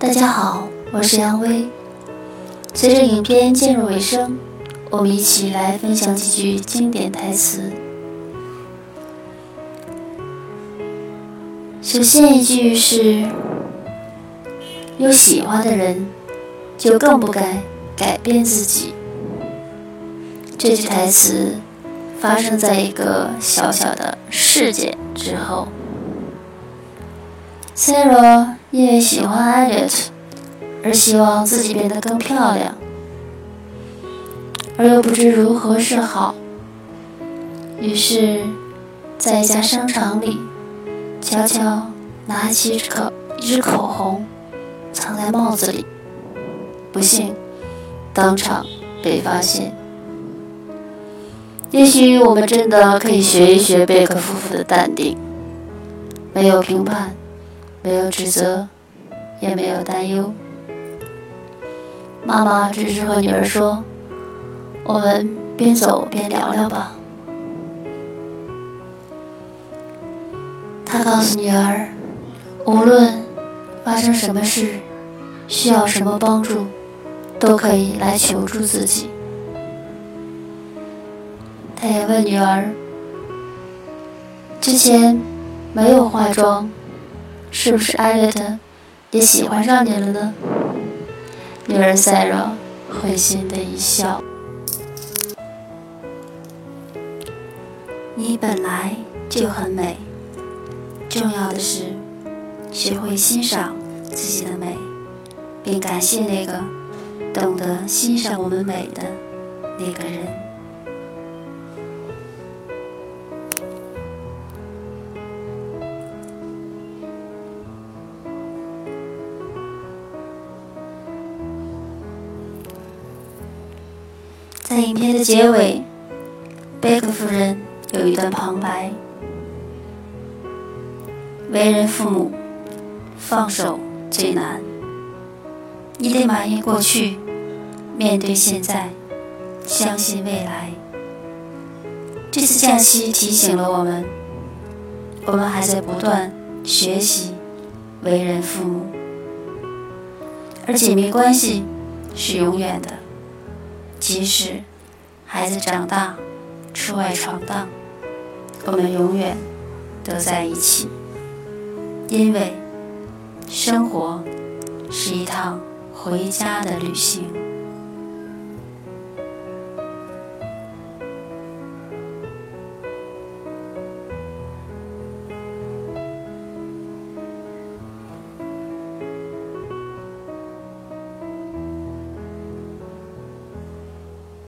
大家好，我是杨威。随着影片进入尾声，我们一起来分享几句经典台词。首先一句是：“有喜欢的人，就更不该改变自己。”这句台词发生在一个小小的事件之后。Sarah 因为喜欢 Elliot 而希望自己变得更漂亮，而又不知如何是好，于是，在一家商场里，悄悄拿起口一支口红，藏在帽子里，不幸当场被发现。也许我们真的可以学一学贝克夫妇的淡定，没有评判。没有指责，也没有担忧。妈妈只是和女儿说：“我们边走边聊聊吧。”她告诉女儿：“无论发生什么事，需要什么帮助，都可以来求助自己。”她也问女儿：“之前没有化妆。”是不是艾略特也喜欢上你了呢？女儿赛柔会心的一笑。你本来就很美，重要的是学会欣赏自己的美，并感谢那个懂得欣赏我们美的那个人。在影片的结尾，贝克夫人有一段旁白：“为人父母，放手最难。你得埋怨过去，面对现在，相信未来。”这次假期提醒了我们，我们还在不断学习为人父母，而紧密关系是永远的。即使孩子长大出外闯荡，我们永远都在一起，因为生活是一趟回家的旅行。